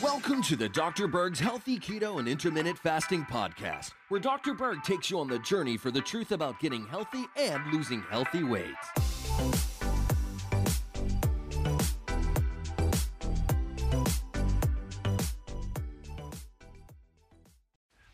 Welcome to the Dr. Berg's Healthy Keto and Intermittent Fasting Podcast, where Dr. Berg takes you on the journey for the truth about getting healthy and losing healthy weight.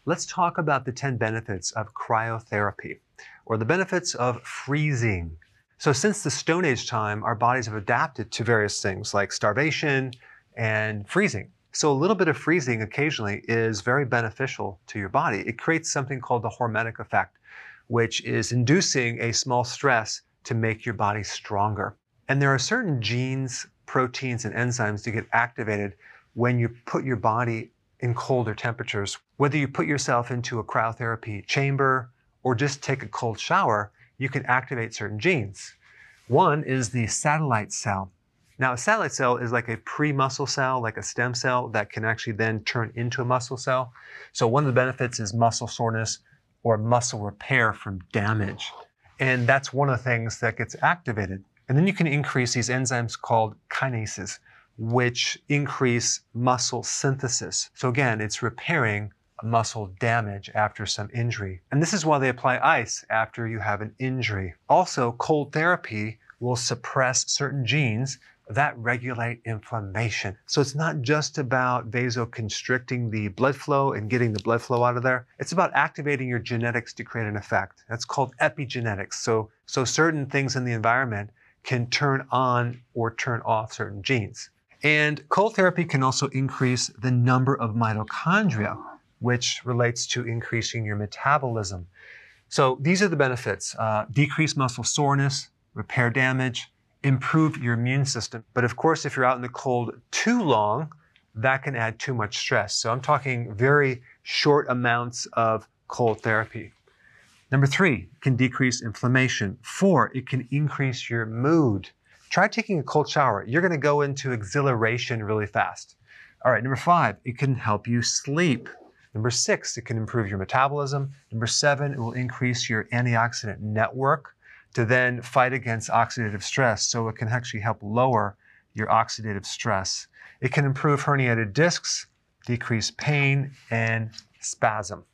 Let's talk about the 10 benefits of cryotherapy, or the benefits of freezing. So, since the Stone Age time, our bodies have adapted to various things like starvation and freezing. So, a little bit of freezing occasionally is very beneficial to your body. It creates something called the hormetic effect, which is inducing a small stress to make your body stronger. And there are certain genes, proteins, and enzymes that get activated when you put your body in colder temperatures. Whether you put yourself into a cryotherapy chamber or just take a cold shower, you can activate certain genes. One is the satellite cell. Now, a satellite cell is like a pre-muscle cell, like a stem cell that can actually then turn into a muscle cell. So one of the benefits is muscle soreness or muscle repair from damage. And that's one of the things that gets activated. And then you can increase these enzymes called kinases, which increase muscle synthesis. So again, it's repairing muscle damage after some injury. And this is why they apply ice after you have an injury. Also, cold therapy will suppress certain genes that regulate inflammation. So it's not just about vasoconstricting the blood flow and getting the blood flow out of there. It's about activating your genetics to create an effect. That's called epigenetics. So, so certain things in the environment can turn on or turn off certain genes. And cold therapy can also increase the number of mitochondria, which relates to increasing your metabolism. So these are the benefits uh, decrease muscle soreness, repair damage, improve your immune system. But of course, if you're out in the cold too long, that can add too much stress. So I'm talking very short amounts of cold therapy. Number three, can decrease inflammation. Four, it can increase your mood. Try taking a cold shower. You're going to go into exhilaration really fast. All right, number five, it can help you sleep. Number six, it can improve your metabolism. Number seven, it will increase your antioxidant network to then fight against oxidative stress. So it can actually help lower your oxidative stress. It can improve herniated discs, decrease pain, and spasm.